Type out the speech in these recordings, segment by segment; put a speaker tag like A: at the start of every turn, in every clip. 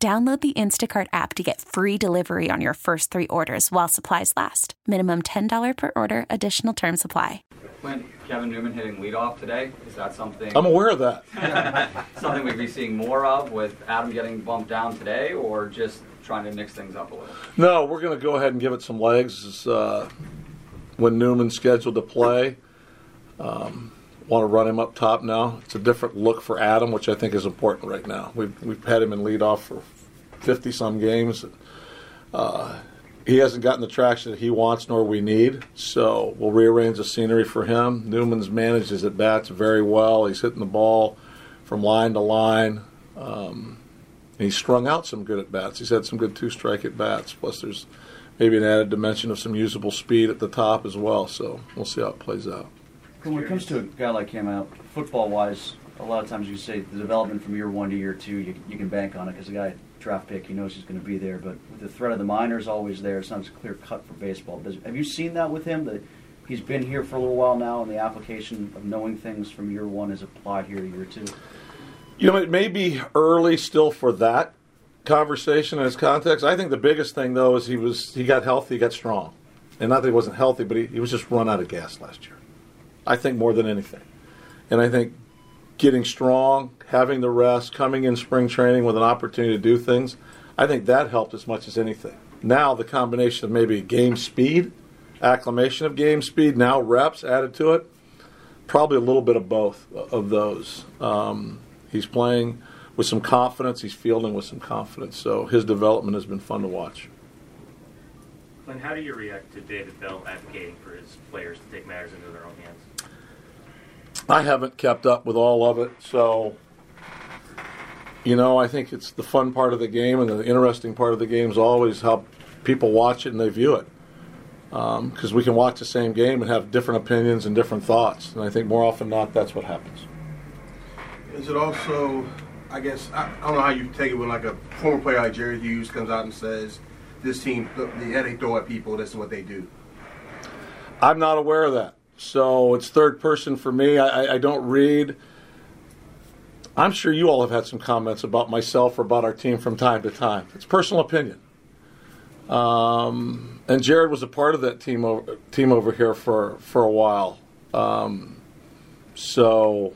A: Download the Instacart app to get free delivery on your first three orders while supplies last. Minimum $10 per order, additional term supply.
B: Clint, Kevin Newman hitting leadoff today. Is that something
C: I'm aware of that.
B: something we'd be seeing more of with Adam getting bumped down today, or just trying to mix things up a little?
C: No, we're going to go ahead and give it some legs uh, when Newman's scheduled to play. Um, want to run him up top now. It's a different look for Adam, which I think is important right now. We've, we've had him in leadoff for 50 some games. Uh, he hasn't gotten the traction that he wants nor we need, so we'll rearrange the scenery for him. Newman's managed his at bats very well. He's hitting the ball from line to line. Um, he's strung out some good at bats. He's had some good two strike at bats. Plus, there's maybe an added dimension of some usable speed at the top as well. So we'll see how it plays out.
D: When it comes to a guy like him, uh, out football wise, a lot of times you say the development from year one to year two, you, you can bank on it because the guy draft pick, he knows he's going to be there. But with the threat of the minors always there, it's not as clear cut for baseball. Does, have you seen that with him? That he's been here for a little while now, and the application of knowing things from year one is applied here to year two.
C: You know, it may be early still for that conversation in its context. I think the biggest thing though is he was he got healthy, he got strong, and not that he wasn't healthy, but he, he was just run out of gas last year. I think more than anything, and I think getting strong, having the rest, coming in spring training with an opportunity to do things, I think that helped as much as anything. Now the combination of maybe game speed, acclimation of game speed, now reps added to it, probably a little bit of both of those. Um, he's playing with some confidence. He's fielding with some confidence. So his development has been fun to watch.
E: Clint, how do you react to David Bell advocating for his players to take matters into their own hands?
C: I haven't kept up with all of it, so you know, I think it's the fun part of the game, and the interesting part of the game is always how people watch it and they view it. Because um, we can watch the same game and have different opinions and different thoughts, and I think more often than not, that's what happens.
F: Is it also, I guess, I, I don't know how you take it when like a former player like Jared Hughes comes out and says, "This team, the, the they throw at people. This is what they do."
C: I'm not aware of that. So it's third person for me. I, I, don't read. I'm sure you all have had some comments about myself or about our team from time to time. It's personal opinion. Um, and Jared was a part of that team over, team over here for, for a while. Um, so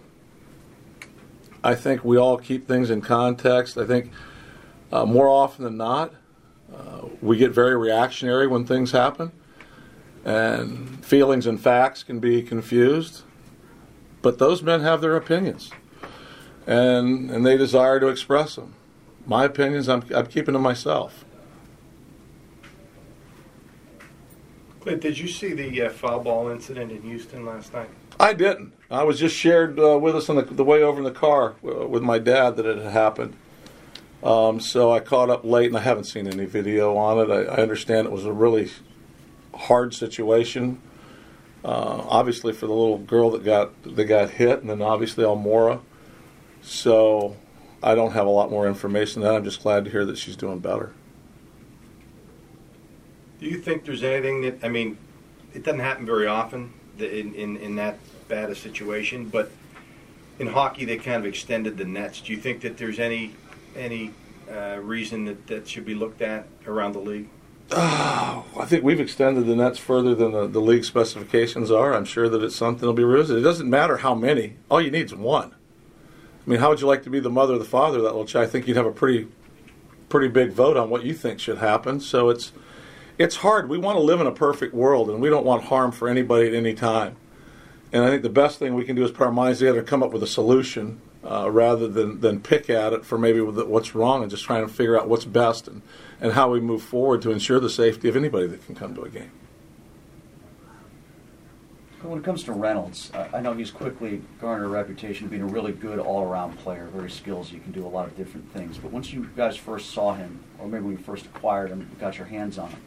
C: I think we all keep things in context. I think uh, more often than not, uh, we get very reactionary when things happen and feelings and facts can be confused. But those men have their opinions, and and they desire to express them. My opinions, I'm, I'm keeping to myself.
G: Clint, did you see the uh, foul ball incident in Houston last night?
C: I didn't. I was just shared uh, with us on the, the, way over in the car uh, with my dad that it had happened. Um, so I caught up late, and I haven't seen any video on it. I, I understand it was a really hard situation. Uh, obviously, for the little girl that got that got hit, and then obviously Almora. So, I don't have a lot more information than that. I'm just glad to hear that she's doing better.
G: Do you think there's anything that I mean? It doesn't happen very often in in, in that bad a situation, but in hockey they kind of extended the nets. Do you think that there's any any uh, reason that that should be looked at around the league?
C: Oh, I think we've extended the nets further than the, the league specifications are. I'm sure that it's something that'll be revisited. It doesn't matter how many. All you need is one. I mean, how would you like to be the mother or the father of that little child? I think you'd have a pretty, pretty big vote on what you think should happen. So it's, it's hard. We want to live in a perfect world, and we don't want harm for anybody at any time. And I think the best thing we can do is put our minds together and come up with a solution uh, rather than, than pick at it for maybe what's wrong and just trying to figure out what's best and, and how we move forward to ensure the safety of anybody that can come to a game.
D: When it comes to Reynolds, I know he's quickly garnered a reputation of being a really good all-around player, very skills. You can do a lot of different things. But once you guys first saw him, or maybe when you first acquired him, got your hands on him,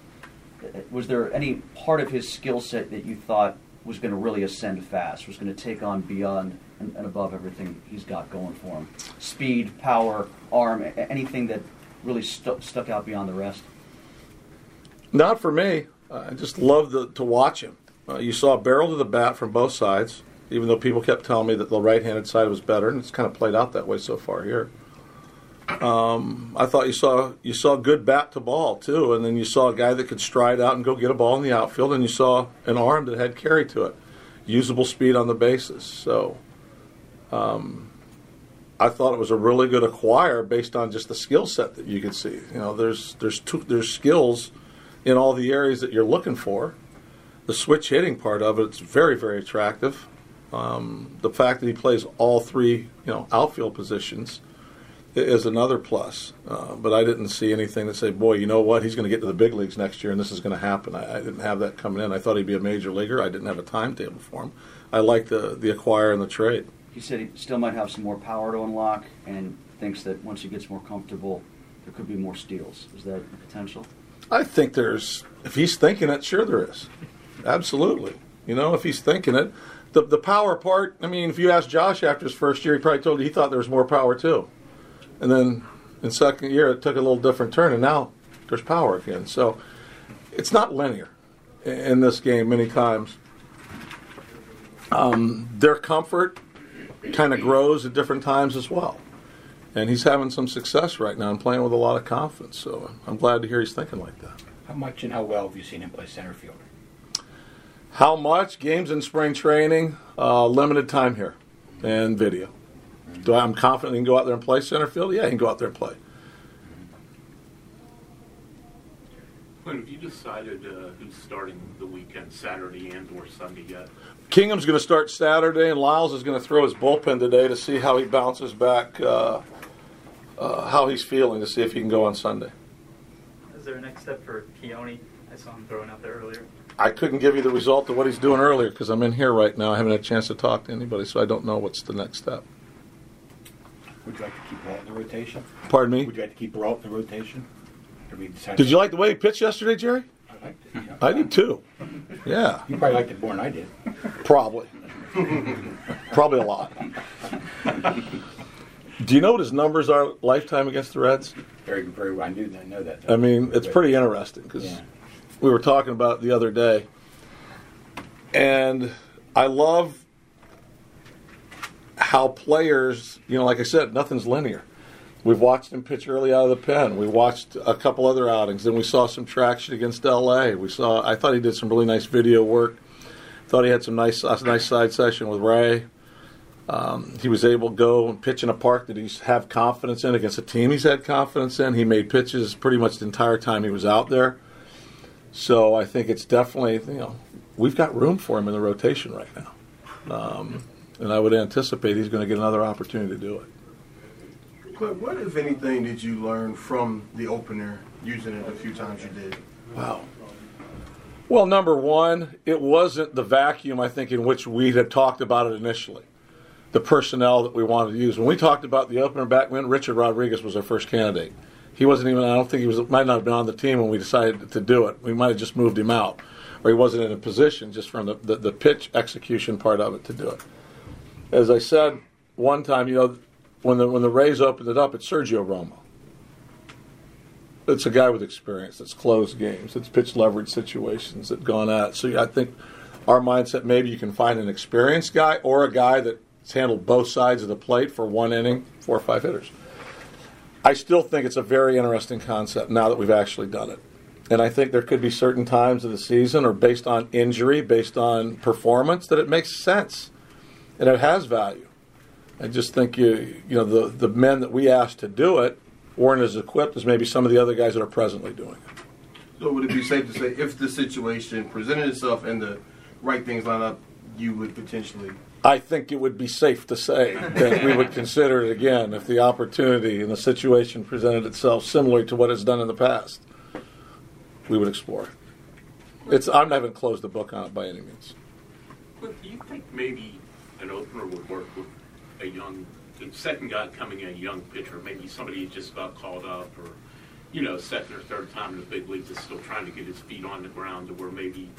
D: was there any part of his skill set that you thought was going to really ascend fast, was going to take on beyond and, and above everything he's got going for him? Speed, power, arm, anything that really stu- stuck out beyond the rest?
C: Not for me. I just love the, to watch him. Uh, you saw a barrel to the bat from both sides, even though people kept telling me that the right-handed side was better, and it's kind of played out that way so far here. Um, I thought you saw you saw good bat to ball too, and then you saw a guy that could stride out and go get a ball in the outfield, and you saw an arm that had carry to it, usable speed on the bases. So, um, I thought it was a really good acquire based on just the skill set that you could see. You know, there's there's two, there's skills in all the areas that you're looking for. The switch hitting part of it's very very attractive. Um, the fact that he plays all three you know outfield positions is another plus. Uh, but I didn't see anything that say, boy, you know what, he's going to get to the big leagues next year and this is going to happen. I, I didn't have that coming in. I thought he'd be a major leaguer. I didn't have a timetable for him. I like the the acquire and the trade.
D: He said he still might have some more power to unlock and thinks that once he gets more comfortable, there could be more steals. Is that a potential?
C: I think there's, if he's thinking it, sure there is. Absolutely. You know, if he's thinking it. The, the power part, I mean, if you ask Josh after his first year, he probably told you he thought there was more power too. And then in second year, it took a little different turn, and now there's power again. So it's not linear in this game many times. Um, their comfort kind of grows at different times as well. And he's having some success right now and playing with a lot of confidence. So I'm glad to hear he's thinking like that.
H: How much and how well have you seen him play center field?
C: How much? Games in spring training, uh, limited time here, and video. Do I, I'm confident he can go out there and play center field? Yeah, he can go out there and play.
I: When have you decided uh, who's starting the weekend, Saturday and or Sunday yet?
C: Kingham's going to start Saturday, and Lyles is going to throw his bullpen today to see how he bounces back, uh, uh, how he's feeling, to see if he can go on Sunday.
J: Is there a next step for Keone? I saw him throwing out there earlier.
C: I couldn't give you the result of what he's doing earlier because I'm in here right now. I haven't had a chance to talk to anybody, so I don't know what's the next step.
H: Would you like to keep Brault in the rotation?
C: Pardon me?
H: Would you like to keep Brault in the rotation?
C: Did you like the way he pitched yesterday, Jerry?
H: I liked it. yeah.
C: I did too. Yeah,
H: You probably liked it more than I did.
C: probably. probably a lot. Do you know what his numbers are lifetime against the Reds?
H: Very, very. well. I knew. I know that.
C: I mean, it's pretty interesting because
H: Yeah.
C: we were talking about it the other day, and I love how players, you know, like I said, nothing's linear. We've watched him pitch early out of the pen. We watched a couple other outings. Then we saw some traction against LA. We saw. I thought he did some really nice video work. Thought he had some nice, nice side session with Ray. Um, he was able to go and pitch in a park that he's have confidence in against a team he's had confidence in. He made pitches pretty much the entire time he was out there. So I think it's definitely you know we've got room for him in the rotation right now, um, and I would anticipate he's going to get another opportunity to do it.
F: Clint, what, if anything, did you learn from the opener using it a few times you did?
C: Wow. Well, number one, it wasn't the vacuum I think in which we had talked about it initially. The personnel that we wanted to use. When we talked about the opener backman, Richard Rodriguez was our first candidate. He wasn't even. I don't think he was. Might not have been on the team when we decided to do it. We might have just moved him out, or he wasn't in a position just from the, the, the pitch execution part of it to do it. As I said one time, you know, when the when the Rays opened it up, it's Sergio Romo it's a guy with experience that's closed games, that's pitched leverage situations, that gone at. So I think our mindset maybe you can find an experienced guy or a guy that's handled both sides of the plate for one inning, four or five hitters. I still think it's a very interesting concept now that we've actually done it. And I think there could be certain times of the season or based on injury, based on performance, that it makes sense. And it has value. I just think you you know the, the men that we asked to do it weren't as equipped as maybe some of the other guys that are presently doing it.
F: So would it be safe to say if the situation presented itself and the right things line up, you would potentially?
C: I think it would be safe to say that we would consider it again if the opportunity and the situation presented itself similar to what it's done in the past. We would explore. It's I haven't having closed the book on it by any means.
I: Clint, do you think maybe an opener would work with a young, the second guy coming in, a young pitcher, maybe somebody just got called up or, you know, second or third time in the big leagues is still trying to get his feet on the ground to where maybe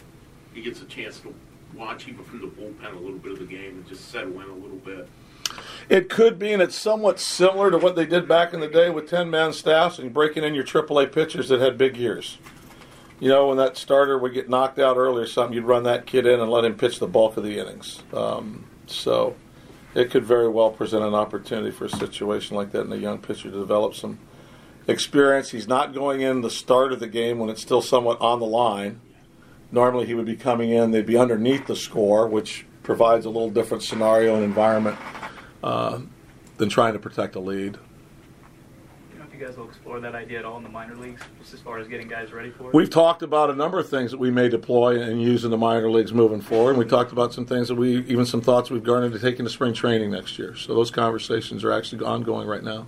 I: he gets a chance to watch even from the bullpen a little bit of the game and just settle in a little bit?
C: It could be, and it's somewhat similar to what they did back in the day with 10 man staffs and breaking in your AAA pitchers that had big years. You know, when that starter would get knocked out early or something, you'd run that kid in and let him pitch the bulk of the innings. Um, so it could very well present an opportunity for a situation like that in a young pitcher to develop some experience. He's not going in the start of the game when it's still somewhat on the line. Normally, he would be coming in, they'd be underneath the score, which provides a little different scenario and environment uh, than trying to protect a lead.
J: You know if you guys will explore that idea at all in the minor leagues, just as far as getting guys ready for it.
C: We've talked about a number of things that we may deploy and use in the minor leagues moving forward. And we talked about some things that we, even some thoughts we've garnered to take into spring training next year. So those conversations are actually ongoing right now.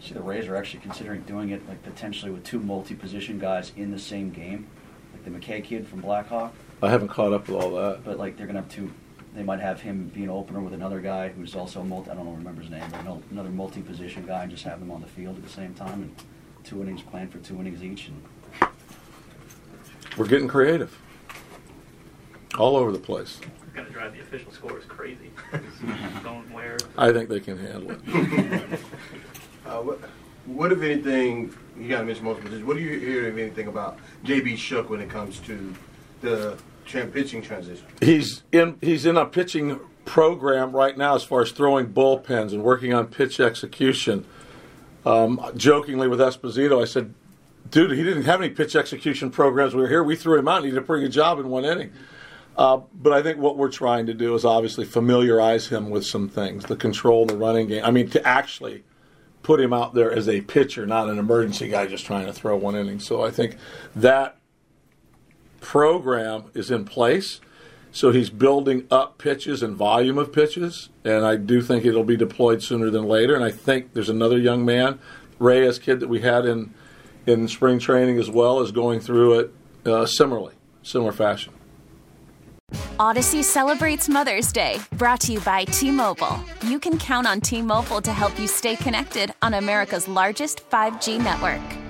D: See, the Rays are actually considering doing it like potentially with two multi-position guys in the same game, like the McKay kid from Blackhawk.
C: I haven't caught up with all that.
D: But like they're gonna have two. They might have him be an opener with another guy who's also a multi. I don't know, remember his name, but ano- another multi-position guy, and just have them on the field at the same time, and two innings planned for two innings each. And
C: We're getting creative all over the place.
J: It's gonna drive the official scores crazy. Don't wear.
C: I think they can handle it.
F: Uh, what, what, if anything, you got to mention multiple positions, what do you hear of anything about JB Shuck when it comes to the tran pitching transition?
C: He's in he's in a pitching program right now as far as throwing bullpens and working on pitch execution. Um, jokingly with Esposito, I said, "Dude, he didn't have any pitch execution programs. We were here. We threw him out. and He did a pretty good job in one inning." Uh, but I think what we're trying to do is obviously familiarize him with some things, the control the running game. I mean, to actually put him out there as a pitcher, not an emergency guy just trying to throw one inning. So I think that program is in place. So he's building up pitches and volume of pitches, and I do think it'll be deployed sooner than later. And I think there's another young man, Reyes kid that we had in in spring training as well, is going through it uh, similarly, similar fashion.
A: Odyssey celebrates Mother's Day, brought to you by T Mobile. You can count on T Mobile to help you stay connected on America's largest 5G network.